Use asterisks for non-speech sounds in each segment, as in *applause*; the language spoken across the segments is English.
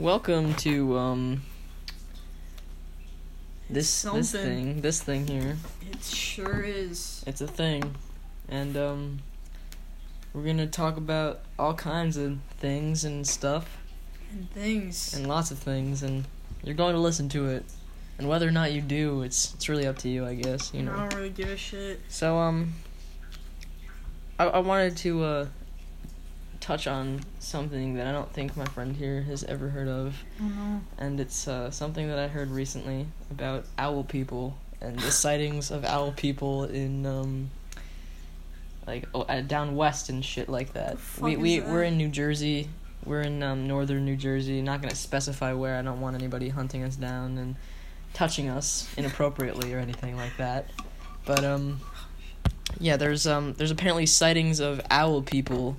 welcome to um this this thing this thing here. It sure is. It's a thing, and um, we're gonna talk about all kinds of things and stuff And things. and lots of things, and you're going to listen to it, and whether or not you do, it's it's really up to you, I guess. You know. I don't really give a shit. So um, I I wanted to uh touch on something that I don't think my friend here has ever heard of, don't and it's uh something that I heard recently about owl people and the *laughs* sightings of owl people in um like oh, uh, down west and shit like that. We we that? we're in New Jersey. We're in um, northern New Jersey. Not gonna specify where. I don't want anybody hunting us down and touching us inappropriately or anything like that. But um, yeah, there's um, there's apparently sightings of owl people,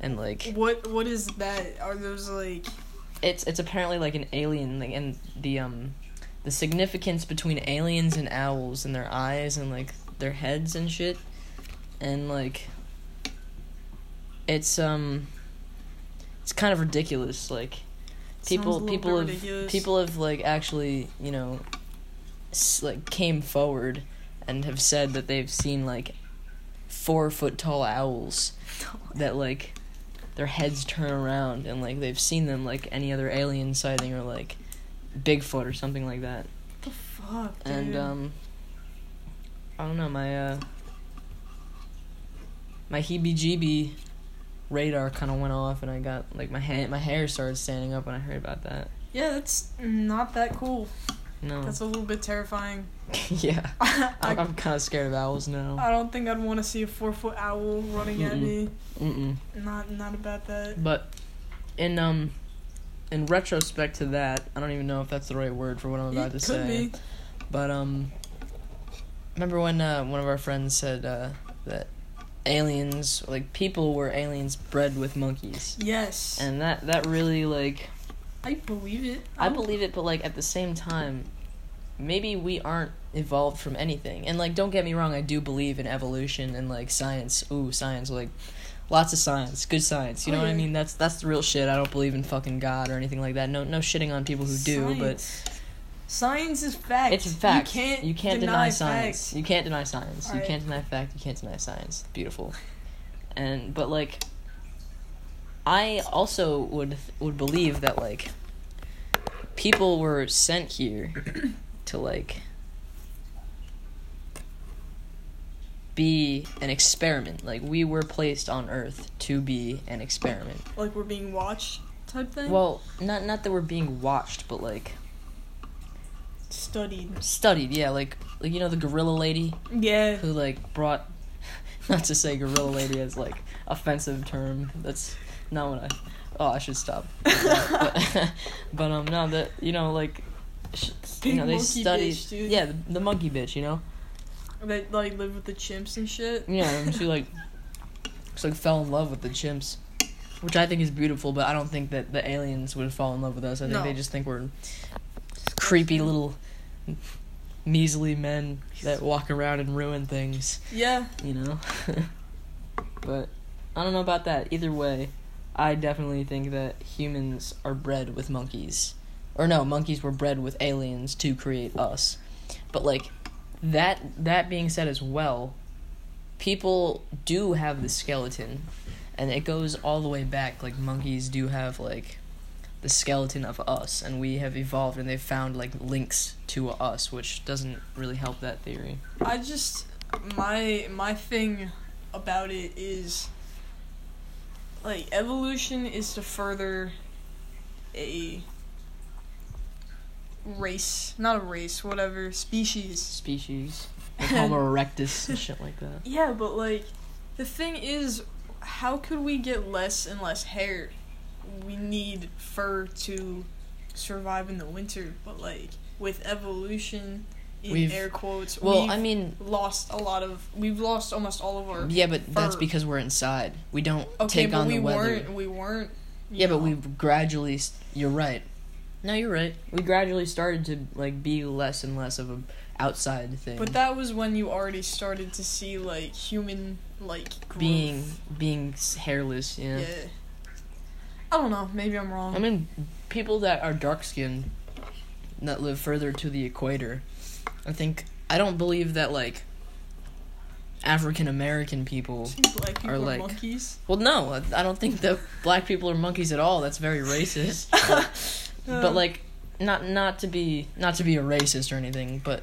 and like What what is that? Are those like it's it's apparently like an alien like and the um, the significance between aliens and owls and their eyes and like their heads and shit, and like it's um, it's kind of ridiculous like people people have ridiculous. people have like actually you know like came forward and have said that they've seen like four foot tall owls *laughs* that like their heads turn around and like they've seen them like any other alien sighting or like bigfoot or something like that the fuck, dude? and um i don't know my uh my heebie jeebie radar kind of went off and i got like my ha- my hair started standing up when i heard about that yeah, that's not that cool. No That's a little bit terrifying. *laughs* yeah *laughs* I'm, I, I'm kind of scared of owls now. I don't think I'd want to see a four foot owl running at Mm-mm. me. Mm-mm. Not not about that. But in um, in retrospect to that, I don't even know if that's the right word for what I'm about it to could say. be. But um, remember when uh, one of our friends said uh, that aliens, like people, were aliens bred with monkeys, Yes. and that that really like I believe it. I don't- believe it, but like at the same time, maybe we aren't evolved from anything. And like, don't get me wrong, I do believe in evolution and like science. Ooh, science, like lots of science, good science. You know what I mean? That's that's the real shit. I don't believe in fucking God or anything like that. No, no shitting on people who do, but Science. Science is fact. it's a fact. You can't, you can't deny, deny, science. You can't deny science. You Alright. can't deny fact. You can't deny science. Beautiful. And but like, I also would would believe that like people were sent here to like be an experiment. Like we were placed on Earth to be an experiment. Like we're being watched type thing. Well, not not that we're being watched, but like studied. studied. Yeah, like like you know the gorilla lady Yeah. who like brought *laughs* not to say gorilla lady as like offensive term that's not when i oh i should stop *laughs* but, *laughs* but um no that you know like sh- you Big know they monkey studied bitch, dude. yeah the, the monkey bitch you know They like live with the chimps and shit. yeah and she like *laughs* she like fell in love with the chimps which i think is beautiful but i don't think that the aliens would fall in love with us i think No. they just think we're creepy little measly men that walk around and ruin things Yeah. you know. but I don't know about that. Either way, I definitely think that humans are bred with monkeys. Or no, monkeys were bred with aliens to create us. But like that that being said as well, people do have the skeleton and it goes all the way back like monkeys do have like the skeleton of us and we have evolved and they've found like links to us which doesn't really help that theory. I just my my thing about it is like evolution is to further a race, not a race, whatever, species. species, *laughs* like Homo erectus and shit like that. Yeah, but like the thing is how could we get less and less hair? We need fur to survive in the winter, but like with evolution in We've- air quotes, Well, we've I mean, lost a lot of we've lost almost all of our yeah, but that's because we're inside. We don't Okay, take but on we the weather. weren't we weren't you Yeah, but we've gradually. You're right. No, you're right. We gradually started to like be less and less of a outside thing. But that was when you already started to see like human like growth. being being hairless, yeah. yeah. I don't know. Maybe I'm wrong. I mean, people that are dark skinned that live further to the equator, I think I don't believe that like African American people. *laughs* People are like- monkeys. Well, no, I don't think that black people are monkeys at all. That's very racist. *laughs* Uh, but like, not not to be not to be a racist or anything, but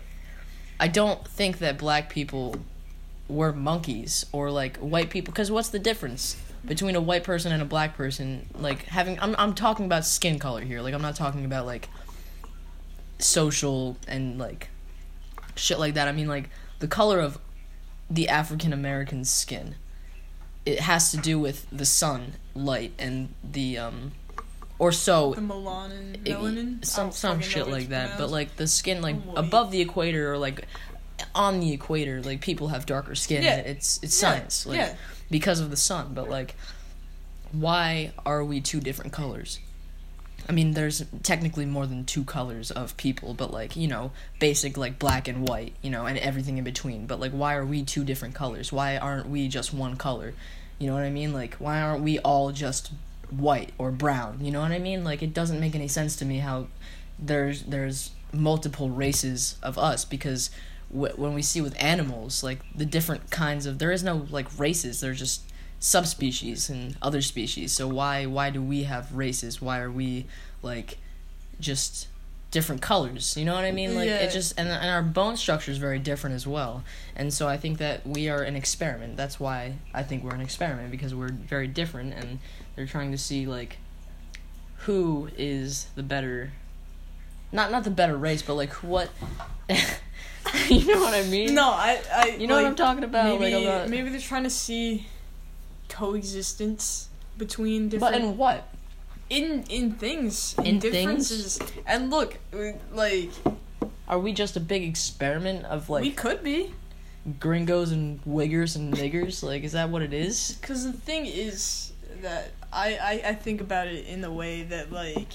I don't think that black people were monkeys or like white people. Because what's the difference between a white person and a black person? Like having, I'm I'm talking about skin color here. Like I'm not talking about like social and like shit like that. I mean like the color of the African American skin. It has to do with the sun light and the um or so the melanin, melanin, some don't some shit like that. But like the skin, like Oh, above the equator or like on the equator, like people have darker skin. Yeah. It's it's Yeah, science, like yeah. because of the sun. But like, why are we two different colors? I mean, there's technically more than two colors of people, but like you know, basic like black and white, you know, and everything in between. But like, why are we two different colors? Why aren't we just one color? You know what I mean? Like, why aren't we all just white or brown? You know what I mean? Like, it doesn't make any sense to me how there's there's multiple races of us because wh- when we see with animals, like the different kinds of there is no like races. They're just subspecies and other species. So why why do we have races? Why are we like just different colors? You know what I mean? Like Yeah. it just and and our bone structure is very different as well. And so I think that we are an experiment. That's why I think we're an experiment because we're very different and they're trying to see like who is the better not not the better race, but like what *laughs* you know what I mean? no, I, I. You know like, what I'm talking about? Maybe, like I'm maybe they're trying to see coexistence between but different in what? in in things in, In things? differences. And look, like Are we just a big experiment of like we could be, gringos and wiggers and niggers? Like, is that what it is? because the thing is that I, I I think about it in the way that like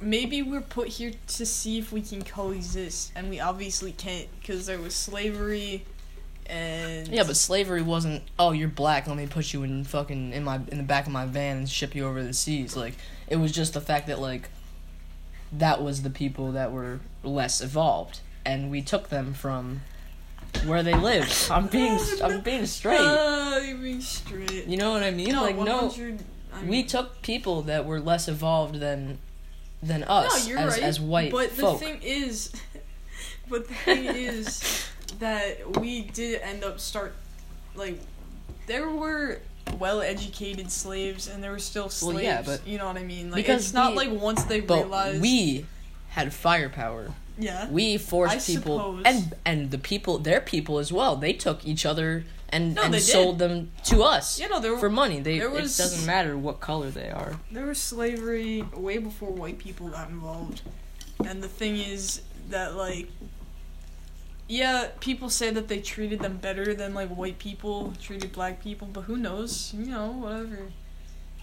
maybe we're put here to see if we can coexist, and we obviously can't because there was slavery, and Yeah, but slavery wasn't. Oh, you're black. Let me put you in fucking in my in the back of my van and ship you over the seas. Like, it was just the fact that like that was the people that were less evolved, and we took them from where they lived. I'm being I'm being straight. *laughs* Uh, you're being straight. You know what I mean? no, like no. 100 I we took people that were less evolved than than us no, you're as, right. as white but folk. the thing is, *laughs* but the thing is that we did end up start like there were well-educated slaves and there were still slaves. Well, yeah, but- you know what I mean. Like because it's not we- like once they but realized. we had firepower. yeah. We forced I people suppose. and and the people their people as well. They took each other and, No, and they did. sold them to us You know there for money. They was- it doesn't matter what color they are. there was slavery way before white people got involved, and the thing is that like. Yeah, people say that they treated them better than like white people treated black people, but who knows? You know, whatever.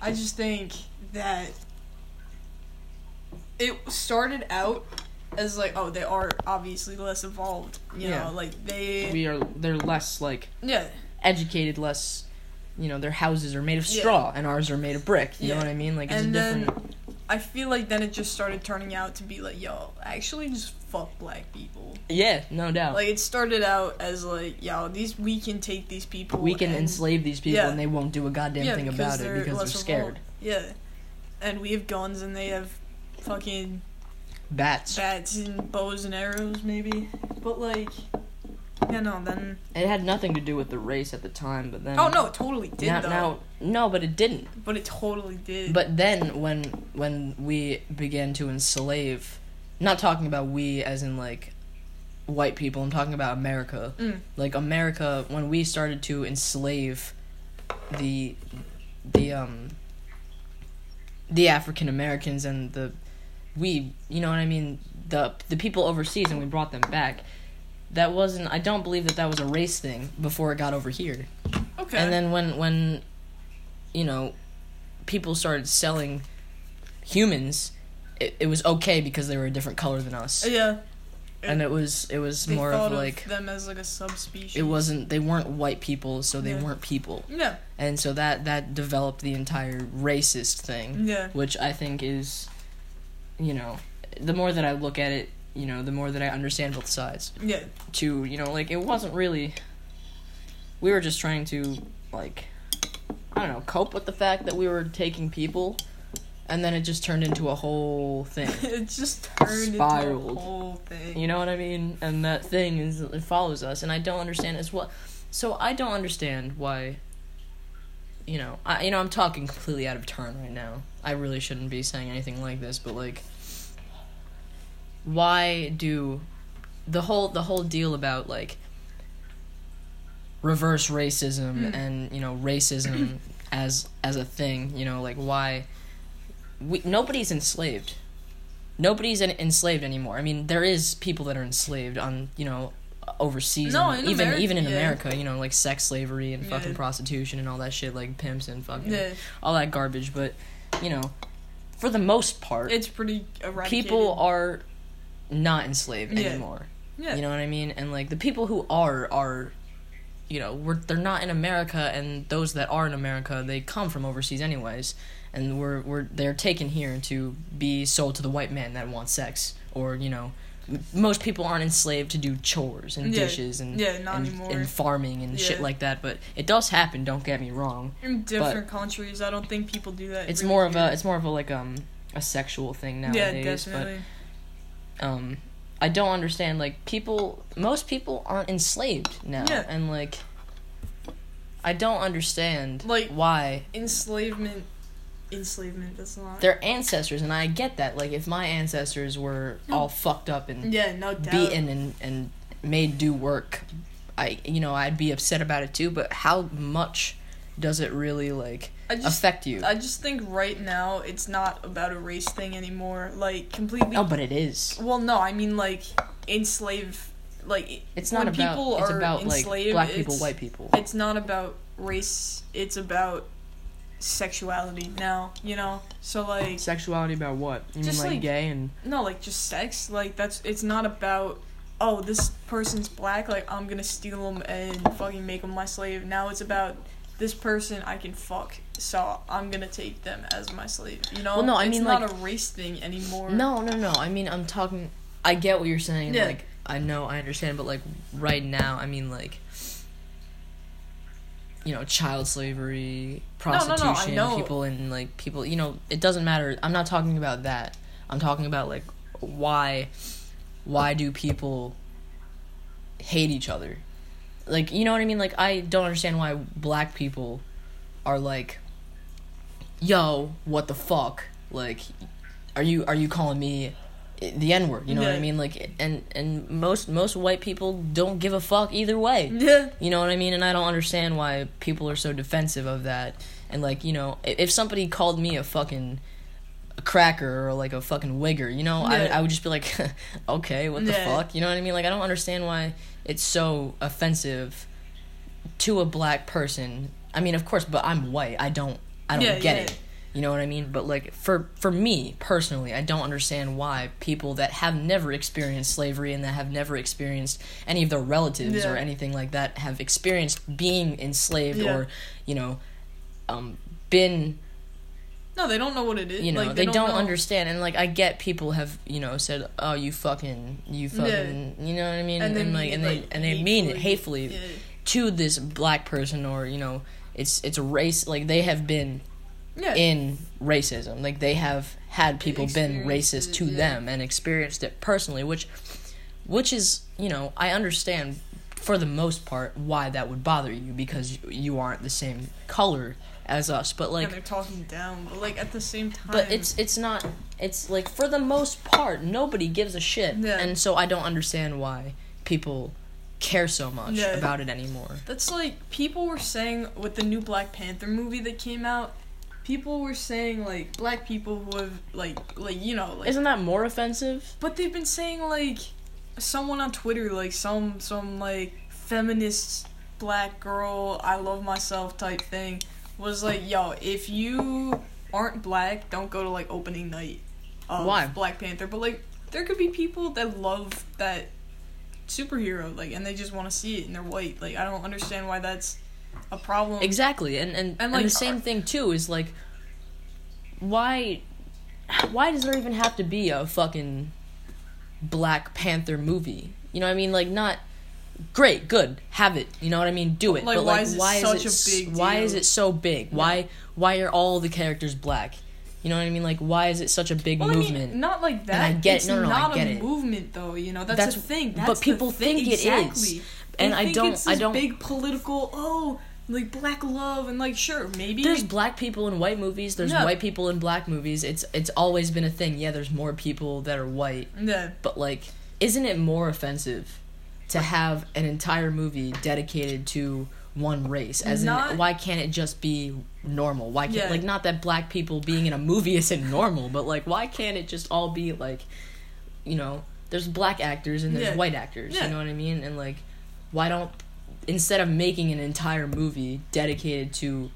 I just think that it started out as like, oh, they are obviously less evolved. You Yeah. know, like they We are they're less like Yeah. educated, less you know, their houses are made of Yeah. straw and ours are made of brick. You know what I mean? Like it's And a then different I feel like then it just started turning out to be like, yo, actually just fuck black people. Yeah, no doubt. Like it started out as like, yo, these we can take these people. we can and- enslave these people Yeah. and they won't do a goddamn yeah, thing about it because they're scared. evolved. Yeah, and we have guns and they have fucking Bats. bats and bows and arrows, maybe. But like, yeah, no, then. It had nothing to do with the race at the time, but then Oh no, it totally did now, though. now no, but it didn't. but it totally did. But then when when we began to enslave, not talking about we as in like white people, I'm talking about America. Mm. Like America when we started to enslave the the um the African Americans and the we, you know what I mean, the the people overseas and we brought them back. That wasn't I don't believe that that was a race thing before it got over here. okay. And then when when you know people started selling humans, it, it was okay because they were a different color than us. yeah, and it was it was they more thought of like them as like a subspecies. it wasn't they weren't white people, so they Yeah. weren't people, Yeah, and so that that developed the entire racist thing. yeah, which I think is, you know, the more that I look at it, you know, the more that I understand both sides. yeah. To you know, like it wasn't really. We were just trying to like, I don't know, cope with the fact that we were taking people, and then it just turned into a whole thing. *laughs* it just turned Spiraled. into a whole thing. You know what I mean? And that thing is it follows us, and I don't understand as well. So I don't understand why. You know, I you know I'm talking completely out of turn right now. I really shouldn't be saying anything like this, but like, why do the whole the whole deal about like reverse racism Mm. and you know racism *clears throat* as as a thing? You know, like why we nobody's enslaved nobody's en- enslaved anymore. I mean, there is people that are enslaved on you know overseas, No, and even America, even in yeah. America, you know, like sex slavery and fucking Yeah. prostitution and all that shit, like pimps and fucking Yeah, all that garbage. But you know, for the most part, it's pretty eradicated. people are not enslaved anymore. Yeah, You know what I mean? And like the people who are are you know, we're they're not in America and those that are in America, they come from overseas anyways. And we're we're they're taken here to be sold to the white man that wants sex or, you know, most people aren't enslaved to do chores and Yeah. dishes and Yeah, not and, anymore. and farming and shit like that, but it does happen, don't get me wrong. in different countries, I don't think people do that. It's really more of a it's more of a like um a sexual thing nowadays. yeah, definitely. but um I don't understand like people most people aren't enslaved now Yeah. and like I don't understand Like- why Enslavement, enslavement. That's not. their ancestors and I get that like if my ancestors were all fucked up and yeah, no doubt. beaten and and made do work I you know I'd be upset about it too but how much does it really like just, affect you? I just think right now it's not about a race thing anymore. Like completely. no, but it is. Well, no, I mean like enslave. Like It's not about people it's are about like enslaved, black people, white people. It's not about race. It's about sexuality now. You know. So like Sexuality about what? You Just, mean like, like- gay and no, like just sex. Like that's. It's not about. Oh, this person's black. Like I'm gonna steal them and fucking make them my slave. Now it's about this person I can fuck. So I'm gonna take them as my slave. You know. Well, no, I it's mean, not like- a race thing anymore. No, no, no. I mean, I'm talking. I get what you're saying. Yeah. Like, I know, I understand, but like right now, I mean, like, you know, child slavery, no, no, I prostitution, people and like people. You know, it doesn't matter. I'm not talking about that. I'm talking about like why, why do people hate each other? Like, you know what I mean? Like, I don't understand why black people are like, yo, what the fuck? Like, are you are you calling me the N word? You know what I mean? Like, and and most most white people don't give a fuck either way. *laughs* Yeah. You know what I mean? And I don't understand why people are so defensive of that. And like, you know, if somebody called me a fucking a cracker or like a fucking wigger, you know, I I would just be like, *laughs* okay, what the Yeah. fuck? You know what I mean? Like, I don't understand why it's so offensive to a black person. I mean, of course, but I'm white. I don't I don't Yeah, get yeah. it. You know what I mean? But like for for me personally, I don't understand why people that have never experienced slavery and that have never experienced any of their relatives Yeah. or anything like that have experienced being enslaved or you know um been No, they don't know what it is. you know like, they, don't, know. understand and like I get people have you know said oh you fucking you fucking you know what I mean And they like mean and they like, and they mean it hatefully. Yeah. to this black person or you know it's it's a race like they have been Yeah. in racism. Like they have had people been racist to yeah. them and experienced it personally, which which is, you know, I understand for the most part why that would bother you because you aren't the same color as us, but and like they're talking down, but like at the same time. but it's it's not it's like for the most part nobody gives a shit. Yeah. And so I don't understand why people care so much Yeah. about it anymore. That's like people were saying with the new Black Panther movie that came out. People were saying like black people who have like like you know like Isn't that more offensive? But they've been saying like someone on Twitter, like some some like feminist black girl, I love myself type thing, was like, yo, if you aren't black, don't go to like opening night of Why? Black Panther. But like there could be people that love that superhero, like, and they just want to see it, and they're white. Like, I don't understand why that's a problem. Exactly, and and, and, like, the same thing too is like, why, why does there even have to be a fucking Black Panther movie? You know what I mean? Like, not great, good, have it. You know what I mean? Do it. Like, but why like, is it why such is it, s- big Why is it so big? Why why are all the characters black? You know what I mean? Like, why is it such a big Well, movement? I mean, not like that. I get- it's no, no, no, I get a it. movement, though. You know, that's, That's- the thing. but That's the people thing. think it is. exactly. And They I think don't- It's I don't- Big political. Oh, like black love and like sure maybe. there's black people in white movies. There's Yeah. white people in black movies. It's it's always been a thing. Yeah, there's more people that are white, yeah. but like, isn't it more offensive to have an entire movie dedicated to one race? As Not- in, why can't it just be normal? Why can't Yeah. like not that black people being in a movie isn't normal, but like why can't it just all be like, you know, there's black actors and there's Yeah. white actors. Yeah. You know what I mean? And like, why don't instead of making an entire movie dedicated to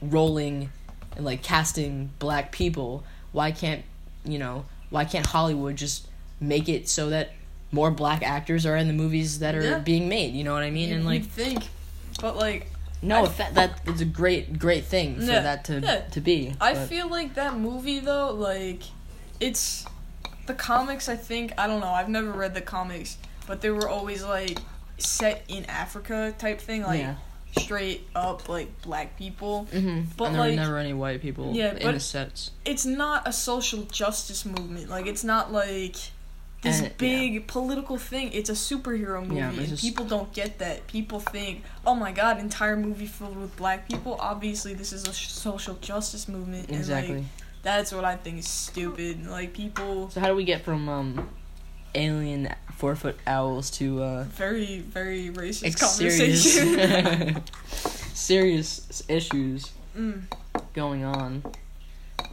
rolling and like casting black people, why can't you know why can't Hollywood just make it so that more black actors are in the movies that are Yeah. being made? You know what I mean? You- and like think, but like no, that that is a great great thing for Yeah. that to Yeah. to be. I feel like that movie though, like it's the comics. I think I don't know. I've never read the comics, but they were always like set in Africa type thing, like yeah. straight up like black people. Mm-hmm. but, and there like- were never any white people Yeah, in but- the sets. It's not a social justice movement. Like it's not like this And- yeah. big political thing. It's a superhero movie, Yeah, and people don't get that. People think, "Oh my god, entire movie filled with black people." Obviously, this is a social justice movement, and Exactly. like that's what I think is stupid. Like people so how do we get from um alien four foot owls to uh very very racist ex- conversation. serious *laughs* *laughs* serious issues mm. going on.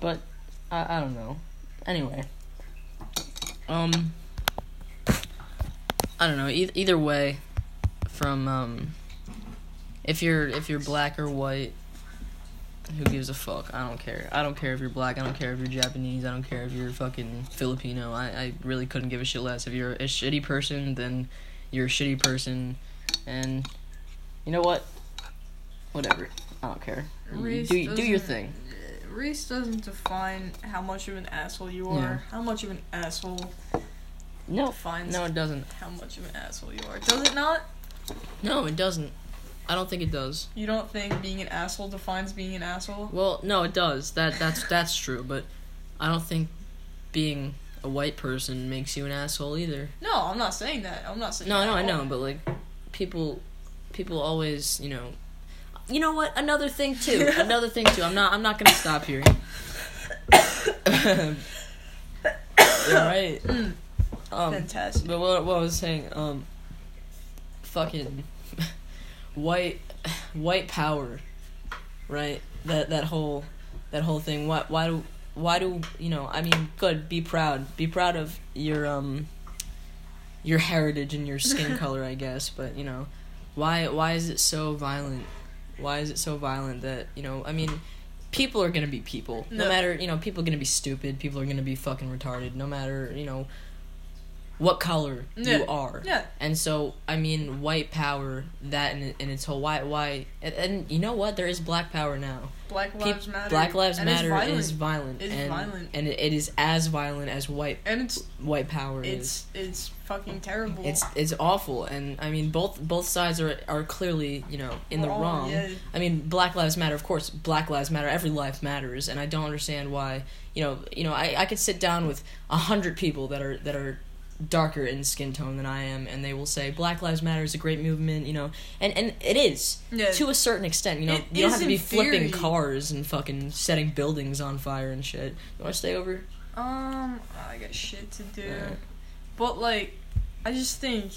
But I I don't know. Anyway. Um I don't know. E- either way from um if you're if you're black or white who gives a fuck? I don't care. I don't care if you're black. I don't care if you're Japanese. I don't care if you're fucking Filipino. I, I really couldn't give a shit less. If you're a shitty person, then you're a shitty person. And you know what? Whatever. I don't care. Race do do your thing. Race doesn't define how much of an asshole you are. Yeah. are. How much of an asshole No, defines no, it doesn't. how much of an asshole you are. Does it not? No, it doesn't. I don't think it does. You don't think being an asshole defines being an asshole? Well, no, it does. That that's that's true, but I don't think being a white person makes you an asshole either. No, I'm not saying that. I'm not saying No, that no, I know, but like people people always, you know You know what? Another thing too. *laughs* Another thing too. I'm not I'm not going to stop here. *coughs* *coughs* All right. *coughs* Mm, Um fantastic. But what, what I was saying, um, fucking *laughs* white, white power, right? That that whole, that whole thing. Why why do why do you know? I mean, good. Be proud. Be proud of your um, your heritage and your skin *laughs* color, I guess. But you know, why why is it so violent? Why is it so violent that you know? I mean. People are gonna be people. No No. matter you know, people are gonna be stupid. People are gonna be fucking retarded. No matter you know, what color Yeah. you are. Yeah. And so, I mean, white power, that and, in its whole why why and, and you know what? There is black power now. Black Lives Matter. Black Lives and it's Matter violent. is violent. It's and, violent. and it, it is as violent as white and it's white power is. it's it's fucking terrible. It's it's awful, and I mean both both sides are are clearly you know in the We're all- wrong. yeah. I mean Black Lives Matter, of course. Black Lives Matter. Every life matters, and I don't understand why. You know, you know, I I could sit down with a hundred people that are that are darker in skin tone than I am, and they will say Black Lives Matter is a great movement. You know, and and it is Yeah. to a certain extent. You know, It you don't have to be flipping theory. cars and fucking setting buildings on fire and shit. You want to stay over? Um, I got shit to do. Alright. But like, I just think,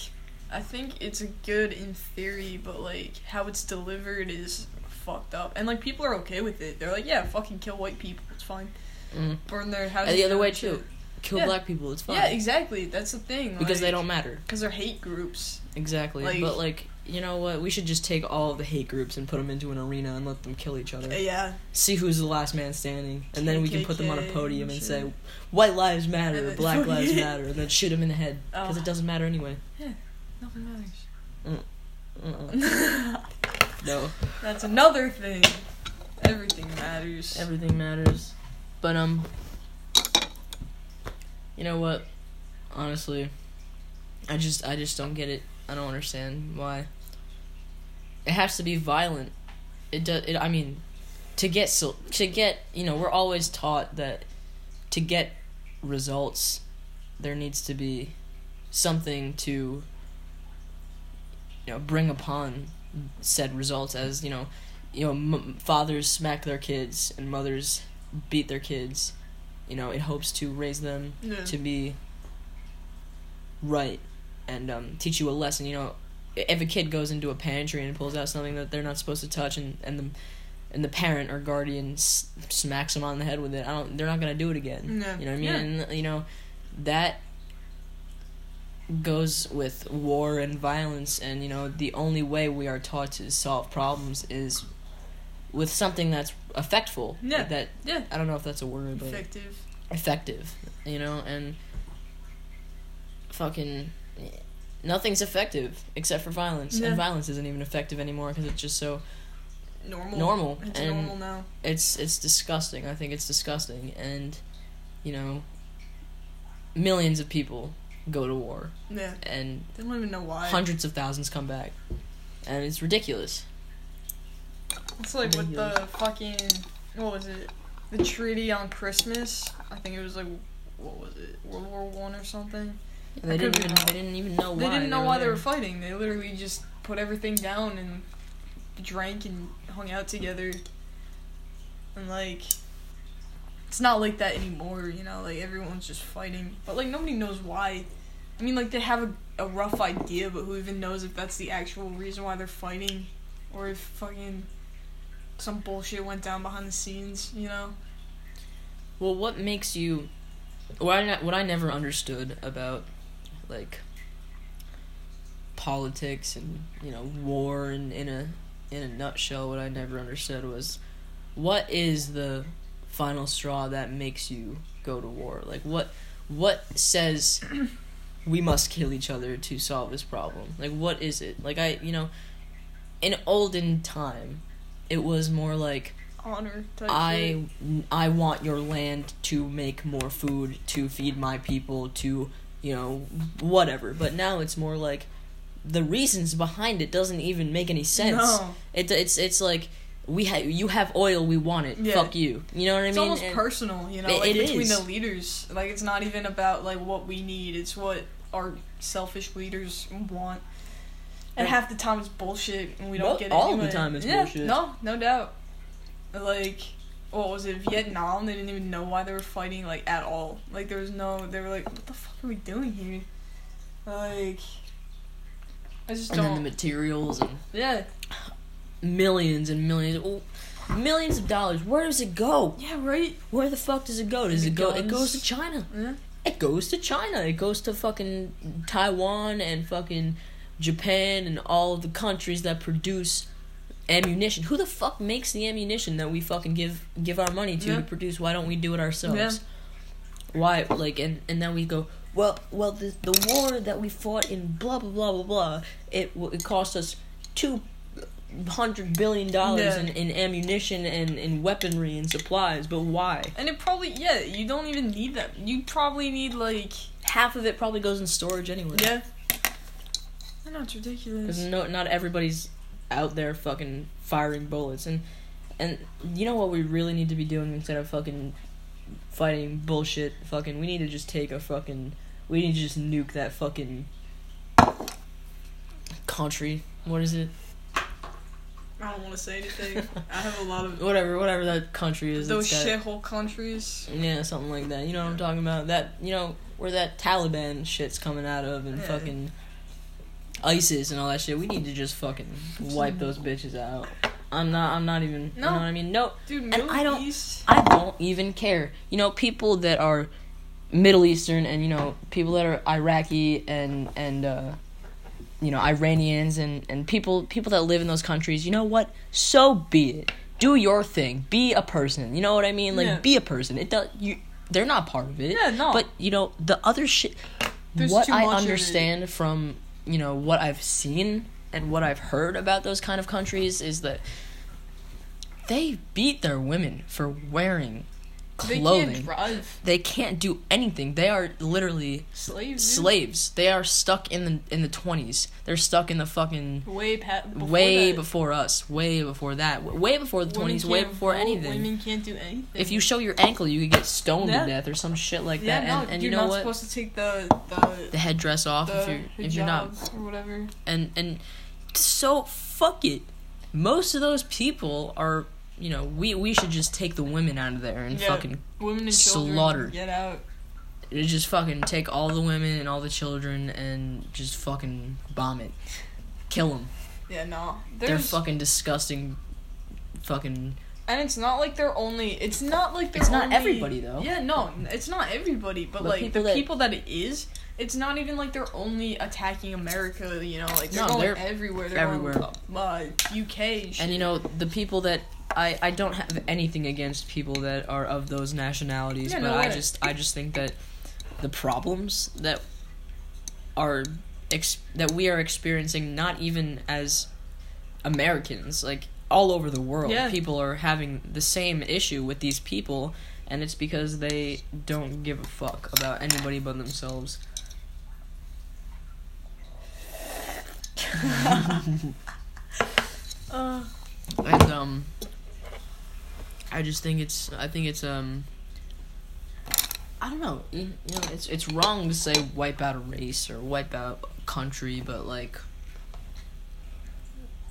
I think it's good in theory, but like how it's delivered is fucked up. And like people are okay with it. They're like, yeah, fucking kill white people, it's fine. Mm. Burn their houses. And the other way too. Kill Yeah. black people. It's fine. Yeah, exactly. That's the thing. because they don't matter. Because they're hate groups. Exactly. Like- but like, you know what? We should just take all of the hate groups and put them into an arena and let them kill each other. Yeah. See who's the last man standing, and then we can put them on a podium and say, "White lives matter, And or then- Black *laughs* lives matter," and then shoot them in the head because Oh. it doesn't matter anyway. Nothing matters. Mm-mm. *laughs* no, That's another thing. Everything matters. everything matters. But um, you know what? Honestly, I just I just don't get it. I don't understand why. It has to be violent. It does. It, I mean, to get so to get you know we're always taught that to get results, there needs to be something to you know bring upon said results as you know you know m- fathers smack their kids and mothers beat their kids you know it hopes to raise them Yeah. to be right and um, teach you a lesson you know if a kid goes into a pantry and pulls out something that they're not supposed to touch and, and the and the parent or guardian s- smacks them on the head with it i don't they're not going to do it again Yeah. you know what i mean Yeah. and you know that goes with war and violence and you know the only way we are taught to solve problems is with something that's effectful Yeah. that Yeah. i don't know if that's a word but Effective. effective you know and fucking nothing's effective except for violence Yeah. and violence isn't even effective anymore because it's just so Normal. Normal, It's and- normal now. it's it's disgusting i think it's disgusting and you know millions of people go to war Yeah. and They don't even know why. hundreds of thousands come back and it's ridiculous It's like with the fucking what was it? The treaty on Christmas. I think it was like what was it? World War One or something. they could didn't even wrong. they didn't even know why They didn't know were why they were fighting. They literally just put everything down and drank and hung out together. And like it's not like that anymore, you know, like everyone's just fighting. But like nobody knows why. I mean like they have a, a rough idea, but who even knows if that's the actual reason why they're fighting or if fucking some bullshit went down behind the scenes, you know? Well, what makes you what I what I never understood about like politics and you know war and in a in a nutshell what I never understood was what is the final straw that makes you go to war? Like what what says we must kill each other to solve this problem? Like what is it? Like I, you know, in olden time it was more like Honor I I want your land to make more food to feed my people to you know whatever. But now it's more like the reasons behind it doesn't even make any sense. No. It it's it's like we have you have oil, we want it. Yeah. Fuck you. You know what I It's mean? It's almost And- personal, you know, It- like it between is. the leaders. Like it's not even about like what we need; it's what our selfish leaders want. And And- half the time it's bullshit, and we don't get it. all of the time it's yeah, bullshit. No, no doubt. Like, what was it? Vietnam? They didn't even know why they were fighting, like at all. Like there was no. They were like, "What the fuck are we doing here?" Like, I just and then the don't. materials and yeah, millions and millions millions of dollars. Where does it go? yeah, right. Where the fuck does it go? Does The it go? It goes to China. Yeah, It goes to China. It goes to fucking Taiwan and fucking Japan and all the countries that produce ammunition. Who the fuck makes the ammunition that we fucking give give our money to Yeah. to produce? Why don't we do it ourselves? Yeah. Why like and and then we go well well the the war that we fought in blah blah blah blah blah it it cost us two hundred billion dollars Yeah. in, in ammunition and in weaponry and supplies but why and it probably yeah. You don't even need that. You probably need like half of it probably goes in storage anyway Yeah. I know it's ridiculous. because no, not everybody's out there fucking firing bullets and and you know what we really need to be doing instead of fucking fighting bullshit fucking we need to just take a fucking we need to just nuke that fucking country what is it I don't want to say anything. I have a lot of *laughs* whatever whatever that country is those shithole countries. yeah something like that you know what i'm talking about that you know where that taliban shit's coming out of and Yeah. fucking isis and all that shit we need to just fucking wipe those bitches out i'm not i'm not even you No. know what i mean no Dude, And I don't- East. I don't even care. You know, people that are Middle Eastern and you know people that are Iraqi and and uh, you know Iranians and and people people that live in those countries. You know what? So be it. Do your thing. Be a person. You know what I mean? Like Yeah. be a person. It does. You. They're not part of it. Yeah, no. But you know the other shit. There's what I understand from you know what I've seen and what I've heard about those kind of countries is that they beat their women for wearing They clothing. can't drive. They can't do anything. They are literally Slaves. dude. slaves. They are stuck in the in the twenties. They're stuck in the fucking Way pa- before way that. before us. Way before that. Way before the twenties. Way before vote, anything. Women can't do anything. If you show your ankle, you could get stoned Yeah. to death or some shit like yeah, that. no, and and you're you know not what? supposed to take the the the headdress off the if you're if you're not or whatever. and and so fuck it. Most of those people are you know we we should just take the women out of there and Yeah. fucking Women and Slaughtered. get out. just fucking take all the women and all the children and just fucking bomb it, kill them. Yeah, no. They're fucking disgusting. Fucking and it's not like they're only. It's not like they're It's not only- everybody, though. Yeah, no, it's not everybody, but, But like people the that- people that it is. It's not even like they're only attacking America, you know, like they're No, going they're everywhere. They're everywhere. going uh, UK and shit. and you know the people that I I don't have anything against people that are of those nationalities, Yeah, but no I just I just think that the problems that are ex- that we are experiencing not even as Americans like all over the world Yeah. people are having the same issue with these people and it's because they don't give a fuck about anybody but themselves uh, *laughs* *laughs* and um i just think it's i think it's um i don't know you, you know it's it's wrong to say wipe out a race or wipe out a country but like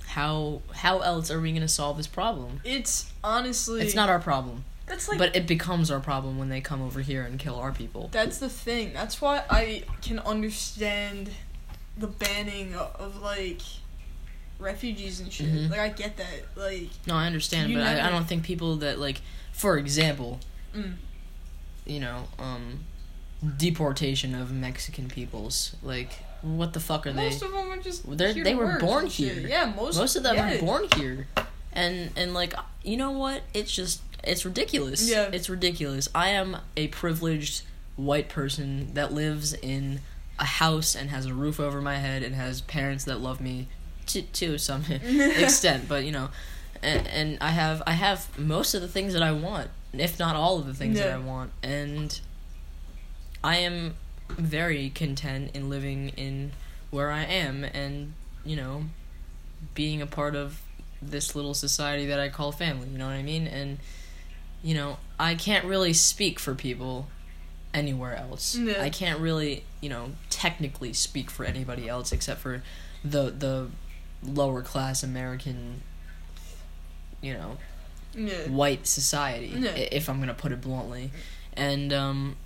how how else are we going to solve this problem it's honestly it's not our problem That's like but it becomes our problem when they come over here and kill our people That's the thing. That's why I can understand the banning of, of like refugees and shit. Mhm. Like I get that. Like no i understand but I, I don't think people that like for example mm, you know um deportation of mexican peoples like what the fuck are they most of them are just they were born here. Yeah, most most of them yeah. are born here and and like you know what it's just it's ridiculous Yeah. it's ridiculous i am a privileged white person that lives in a house and has a roof over my head and has parents that love me to to some *laughs* extent but you know and, and i have i have most of the things that i want if not all of the things that i want and i am very content in living in where i am and you know being a part of this little society that I call family, you know what I mean? And you know, I can't really speak for people anywhere else. Yeah. I can't really, you know, technically speak for anybody else except for the the lower class American you know, Yeah. white society Yeah. if I'm to put it bluntly. And um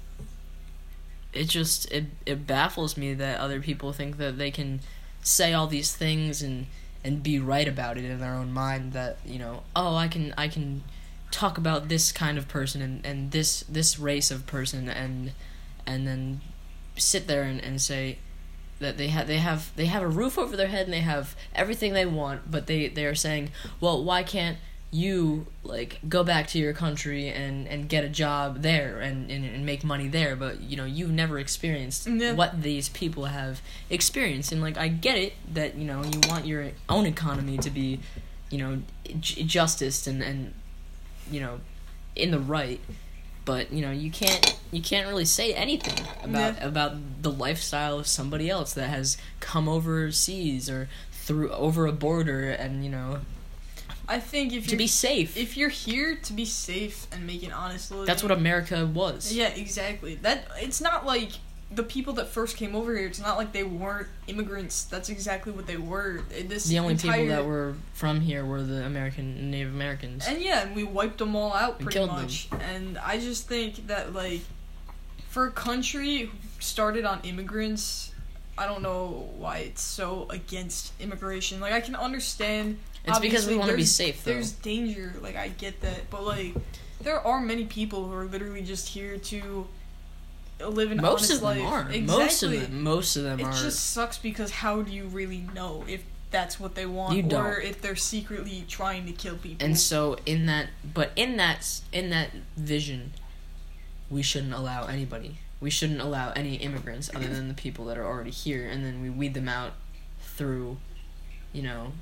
it just it it baffles me that other people think that they can say all these things and and be right about it in their own mind that you know oh I can I can talk about this kind of person and, and this this race of person and and then sit there and, and say that they have they have they have a roof over their head and they have everything they want but they they are saying well why can't you like go back to your country and and get a job there and and, and make money there but you know you've never experienced Yeah. what these people have experienced and like I get it that you know you want your own economy to be you know j- justice and and you know in the right but you know you can't you can't really say anything about Yeah. about the lifestyle of somebody else that has come overseas or through over a border and you know I think if to you're be safe if you're here to be safe and make an honest living, that's what america was Yeah, exactly. That it's not like the people that first came over here. It's not like they weren't immigrants. That's exactly what they were. This the only entire, people that were from here were the american native americans And yeah, and we wiped them all out pretty killed them. much. And I just think that like for a country started on immigrants, I don't know why it's so against immigration. Like I can understand it's because we want to be safe though there's danger, like I get that, but like there are many people who are literally just here to live an most honest of them life. are Exactly. most of them most of them It are just sucks because how do you really know if that's what they want You or don't. if they're secretly trying to kill people? and so in that but in that in that vision we shouldn't allow anybody we shouldn't allow any immigrants other than the people that are already here, and then we weed them out through, you know,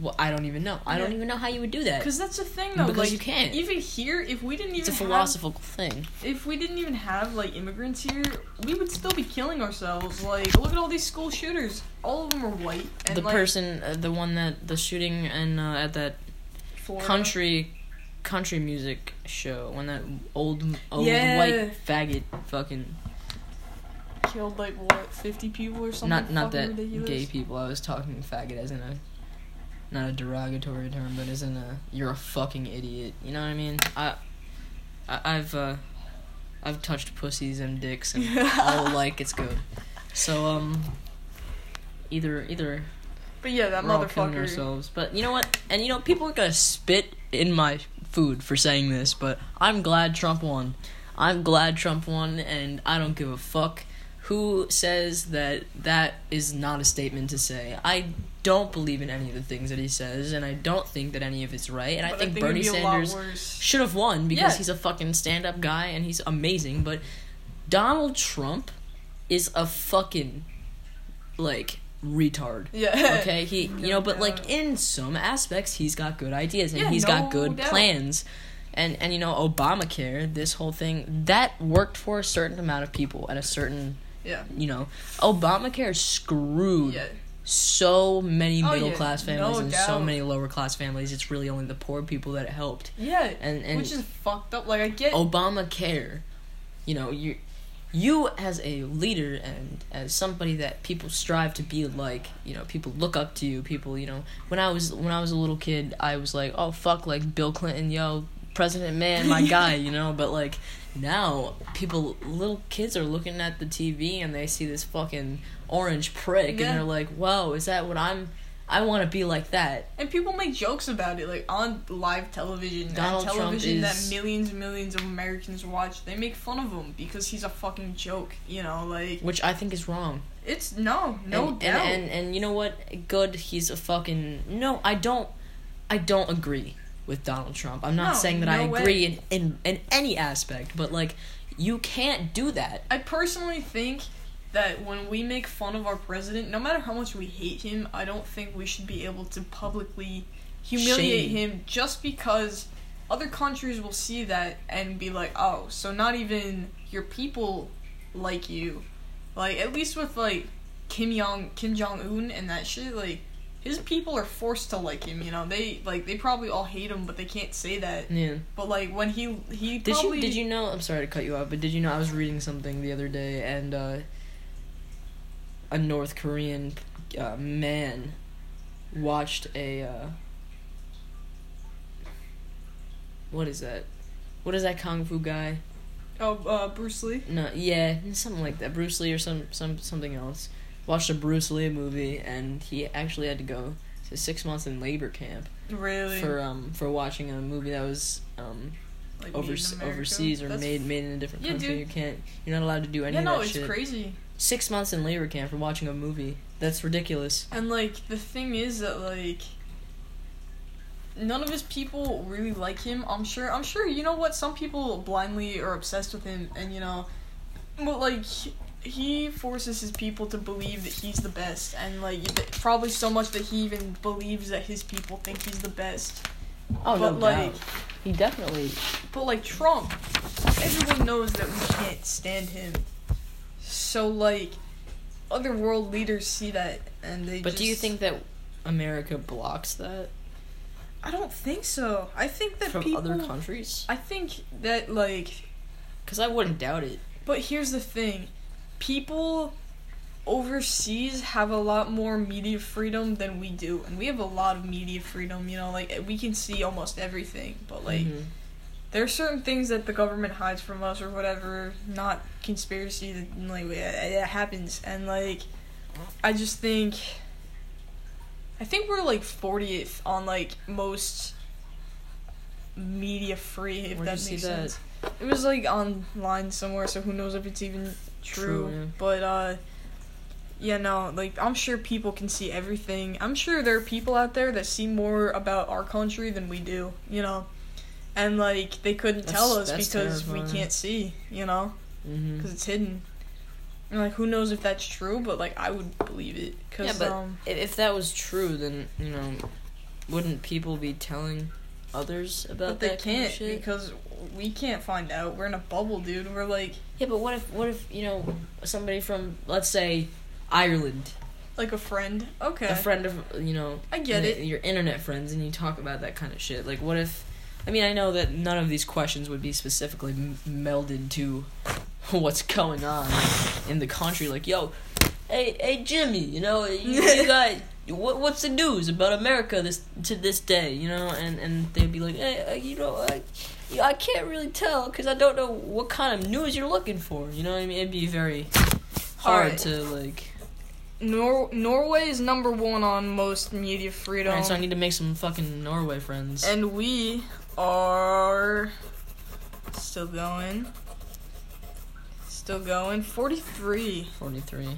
well, I don't even know. I don't even know how you would do that. Because that's the thing, though. Because like, you can't. Even here, if we didn't even It's a have, philosophical thing. if we didn't even have like immigrants here, we would still be killing ourselves. Like, look at all these school shooters. All of them are white. And the like, person, uh, the one that the shooting and uh, at that Florida. country country music show when that old old Yeah. white faggot fucking killed like what fifty people or something. not not that ridiculous. gay people. I was talking faggot as in a not a derogatory term, but as in a you're a fucking idiot. You know what I mean? I, I I've uh I've touched pussies and dicks and *laughs* all like it's good. So um either either But yeah, that we're all killing motherfucker. ourselves. But you know what? And you know people are gonna spit in my food for saying this, but I'm glad Trump won. I'm glad Trump won, and I don't give a fuck who says that that is not a statement to say. I don't believe in any of the things that he says, and I don't think that any of it's right. And I think, it'd Bernie be a lot Sanders should have won because Yeah. he's a fucking stand up guy and he's amazing. But Donald Trump is a fucking like retard. Yeah. *laughs* Okay, he *laughs* you No know, but like in some aspects, he's got good ideas and Yeah, he's no got good doubt. plans. And and you know, Obamacare, this whole thing that worked for a certain amount of people at a certain Yeah. you know, Obamacare screwed Yeah. so many Oh, middle yeah, class families no and so many lower class families. It's really only the poor people that it helped. Yeah. And and which is fucked up. Like I get. Obamacare, you know, you you as a leader and as somebody that people strive to be like, you know, people look up to you. People, you know, when I was when I was a little kid, I was like, oh fuck, like Bill Clinton, yo, President man, my *laughs* guy, you know. But like now, people, little kids are looking at the TV and they see this fucking orange prick, Yeah. and they're like, whoa, is that what I'm? I want to be like that. And people make jokes about it, like on live television, Donald Trump television that is- millions and millions of Americans watch. They make fun of him because he's a fucking joke. You know, like Which I think is wrong. it's no, no and, doubt. And, and and you know what? Good. He's a fucking no. I don't. I don't agree with Donald Trump. I'm not No, saying that I agree in, in in any aspect, but like you can't do that. I personally think that when we make fun of our president, no matter how much we hate him, I don't think we should be able to publicly humiliate Shame. him just because other countries will see that and be like, "Oh, so not even your people like you." Like at least with like Kim Jong Kim Jong Un and that shit, like his people are forced to like him. You know, they like they probably all hate him, but they can't say that. Yeah. But like when he he Did probably you did you know? I'm sorry to cut you off, but did you know I was reading something the other day and uh, a North Korean uh, man watched a uh, what is that? What is that kung fu guy? oh uh, Bruce Lee No, yeah, something like that. Bruce Lee or some some something else. Watched a Bruce Lee movie, and he actually had to go to six months in labor camp really for um for watching a movie that was um like, made in overs- America. overseas or That's made made in a different Yeah, country. dude. You can't. You're not allowed to do any yeah, of no, it's crazy. Six months in labor camp for watching a movie. That's ridiculous. And like the thing is that like none of his people really like him. I'm sure. I'm sure. You know what? Some people blindly are obsessed with him, and you know, but like he, forces his people to believe that he's the best, and like probably so much that he even believes that his people think he's the best. Oh but no like, doubt. He definitely. but like Trump, everyone knows that we can't stand him. So like, other world leaders see that, and they. But do you think that America blocks that I don't think so. I think that from people. other countries? I think that like, Because I wouldn't doubt it. but here's the thing, people overseas have a lot more media freedom than we do, and we have a lot of media freedom. You know, like we can see almost everything, but like Mhm. There are certain things that the government hides from us or whatever. Not conspiracy. That like it, happens, and like I just think. I think we're like 40th on like most media free if Where'd that makes that? It was like online somewhere, so who knows if it's even true. True. But uh yeah, no, like I'm sure people can see everything. I'm sure there are people out there that see more about our country than we do, you know. And like they couldn't That's- tell us because we can't see, you know. Mm-hmm. because it's hidden. And like, who knows if that's true? But like, I would believe it because Yeah, but um, if, that was true, then you know, wouldn't people be telling others about but they that kind of can't because we can't find out. We're in a bubble, dude. We're like Yeah, but what if what if you know somebody from let's say Ireland, like a friend. Okay, a friend of you know I get it. your internet friends, and you talk about that kind of shit. Like, what if? I mean, I know that none of these questions would be specifically m- melded to *laughs* what's going on in the country. Like, yo, hey, hey, Jimmy, you know, you, you *laughs* got what? What's the news about America this to this day? You know, and and they'd be like, hey, uh, you know, I, yeah, I can't really tell because I don't know what kind of news you're looking for. You know what I mean? It'd be very hard Alright. to like. Nor- Norway is number one on most media freedom, Alright, so I need to make some fucking Norway friends. and we are still going. Still going. Forty-three. Forty three.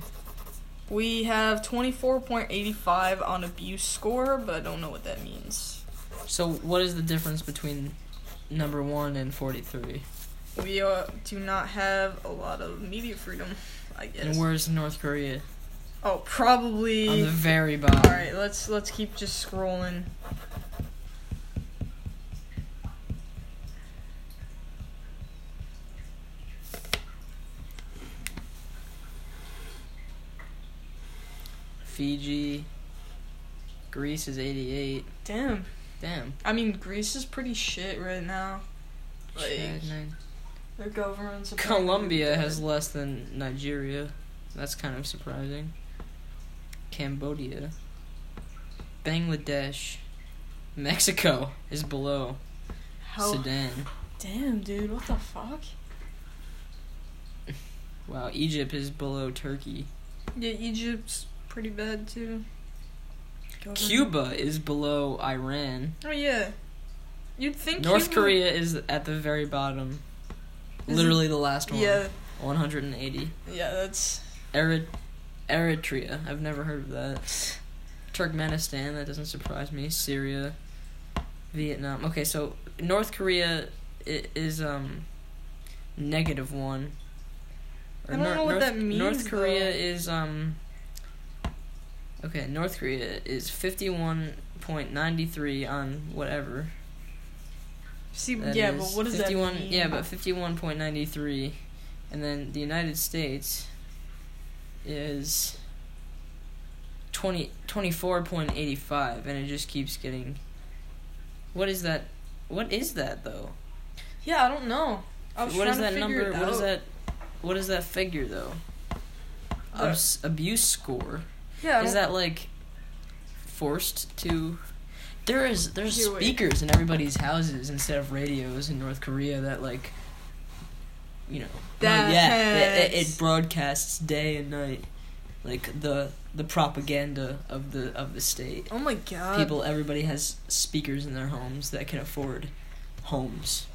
We have twenty-four point eighty-five on abuse score, but I don't know what that means. So what is the difference between number one and forty three? We uh, do not have a lot of media freedom, I guess. And where's North Korea? oh, probably. On the very bottom. All right, let's let's keep just scrolling. Fiji. Greece is eighty eight. Damn. Damn. I mean, Greece is pretty shit right now. Like man. their government's Colombia has less than Nigeria. That's kind of surprising. Cambodia. Bangladesh. Mexico is below How? Sudan. Damn, dude, what the fuck? Wow, Egypt is below Turkey. Yeah, Egypt's pretty bad too. Cuba is below Iran. Oh yeah. You'd think North Cuba- Korea is at the very bottom. Is Literally the last one. Yeah, 180. yeah, that's Erit- Eritrea. I've never heard of that. Turkmenistan. That doesn't surprise me. Syria. Vietnam. Okay, so North Korea is um negative one. I don't know what North, that means, North Korea though. is um. Okay, North Korea is fifty one point ninety three on whatever. see. That yeah, is but what does 51, that mean? Yeah, but fifty-one point ninety-three, and then the United States is 20, 24.85, and it just keeps getting. What is that? What is that though? yeah, I don't know. I What to that number? What is that? What is that figure though? Uh, Abs- abuse score. Yeah, Is that like forced to? There is there's speakers in everybody's houses instead of radios in North Korea that like, you know, well, yeah, it, it, it broadcasts day and night, like the the propaganda of the of the state. Oh my god. People, everybody has speakers in their homes that can afford homes.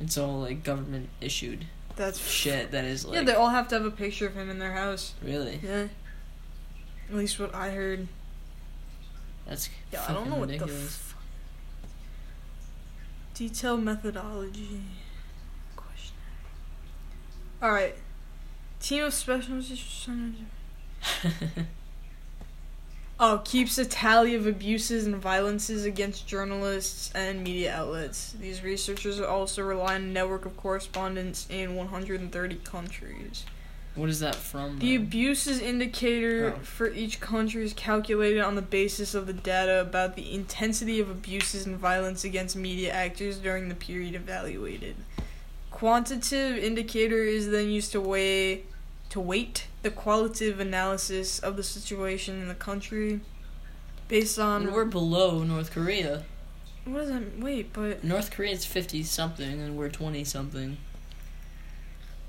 It's all like government issued That's shit that is like Yeah, they all have to have a picture of him in their house. really Yeah. At least what I heard. that's Yeah, I don't know fucking what the ridiculous. f- detailed methodology. Question. All right. Team of specialists. *laughs* Oh, keeps a tally of abuses and violences against journalists and media outlets. These researchers also rely on a network of correspondents in 130 countries. What is that from? The though? abuses indicator Oh. for each country is calculated on the basis of the data about the intensity of abuses and violence against media actors during the period evaluated. Quantitative indicator is then used to weigh to weight the qualitative analysis of the situation in the country based on we're below North Korea. what does that wait, but North Korea's fifty something, and we're twenty something.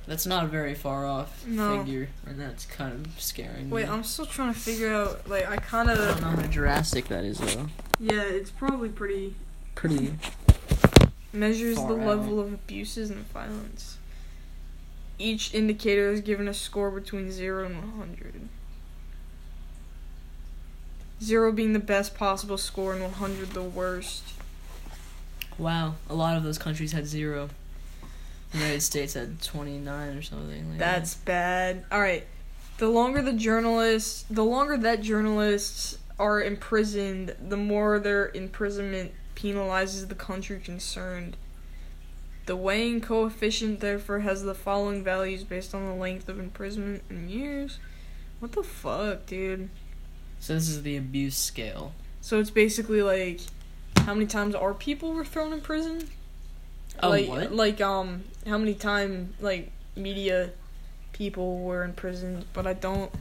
That's not a very far off No. figure, and that's kind of scaring. wait, me. I'm still trying to figure out like I kind I don't know how drastic that is though. yeah, it's probably pretty Pretty. measures the Far level of abuses and violence. Each indicator is given a score between 0 and 100. 0 being the best possible score and 100 the worst. Wow, a lot of those countries had zero. United States had 29 or something. Like That's bad. All right. The longer the journalists, the longer that journalists are imprisoned, the more their imprisonment penalizes the country concerned. The weighing coefficient therefore has the following values based on the length of imprisonment in years. What the fuck, dude? So this is the abuse scale. So it's basically like how many times our people were thrown in prison? Oh, like what? like um how many time like media people were in prison, but I don't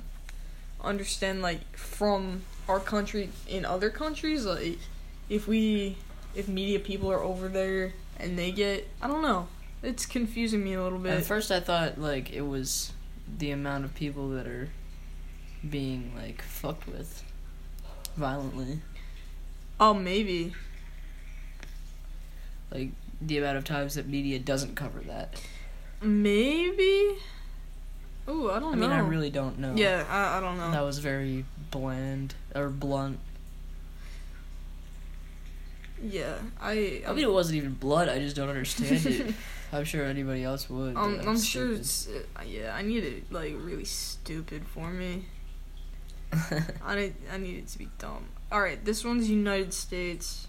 understand like from our country in other countries like if we if media people are over there and they get I don't know. It's confusing me a little bit. At first, I thought like it was the amount of people that are being like fucked with violently, oh, maybe. like the amount of times that media doesn't cover that. Maybe. Ooh, I don't I know. I mean, I really don't know. Yeah, I, I don't know. That was very bland or blunt. Yeah, I. I mean, it wasn't even blood. I just don't understand it. *laughs* I'm sure anybody else would. Um, I'm sure it's uh, yeah. I need it like really stupid for me. *laughs* I need I need it to be dumb. All right, this one's United States.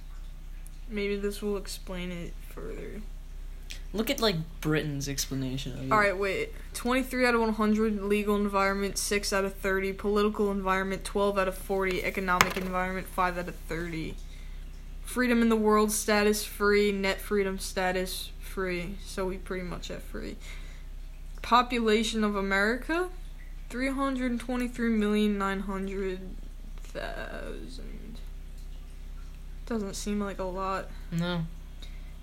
Maybe this will explain it further. Look at like Britain's explanation of it. All right, wait. 23 out of 100 legal environment, 6 out of 30 political environment, 12 out of 40 economic environment, 5 out of 30. Freedom in the world status free, net freedom status free. So we pretty much have free. Population of America 323,900,000. Doesn't seem like a lot. No,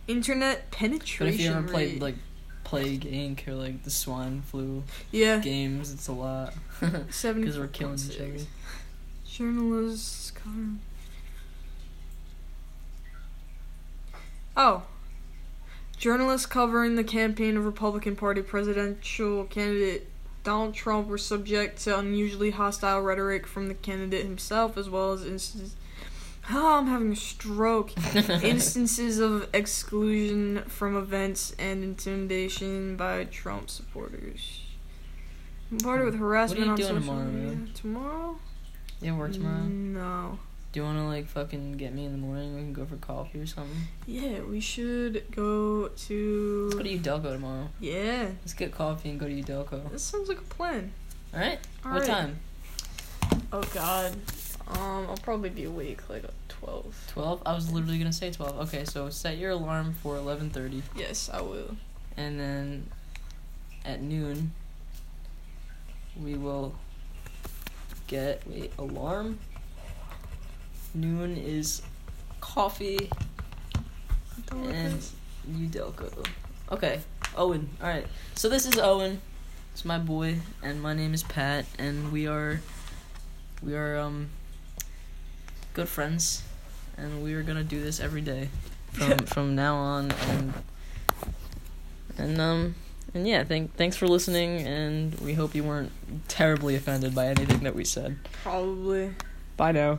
Internet penetration but if you ever rate. played like Plague Inc. or like the swine flu yeah, games, it's a lot. *laughs* seventy Because we're killing each other. Journalists cover. Oh. Journalists covering the campaign of Republican Party presidential candidate Donald Trump were subject to unusually hostile rhetoric from the candidate himself, as well as instances. Oh, I'm having a stroke. *laughs* instances of exclusion from events and intimidation by Trump supporters. I'm Part with harassment you on doing social tomorrow, media. man? Tomorrow? you have work tomorrow? No. Do you want to like fucking get me in the morning? We can go for coffee or something. Yeah, we should go to. Let's go to Udelco tomorrow. Yeah, Let's get coffee and go to Udelco. this sounds like a plan. All right. All what right. time? Oh God. Um, I'll probably be awake like at twelve. Twelve. I was literally gonna say twelve. Okay, so set your alarm for eleven thirty, Yes, I will. and then at noon we will get wait alarm. Noon is coffee and Udelco. Okay, Owen. All right. So this is Owen. It's my boy, and my name is Pat, and we are we are um good friends, and we are gonna do this every day from from now on, and and um and yeah, thank thanks for listening, and we hope you weren't terribly offended by anything that we said. Probably. Bye now.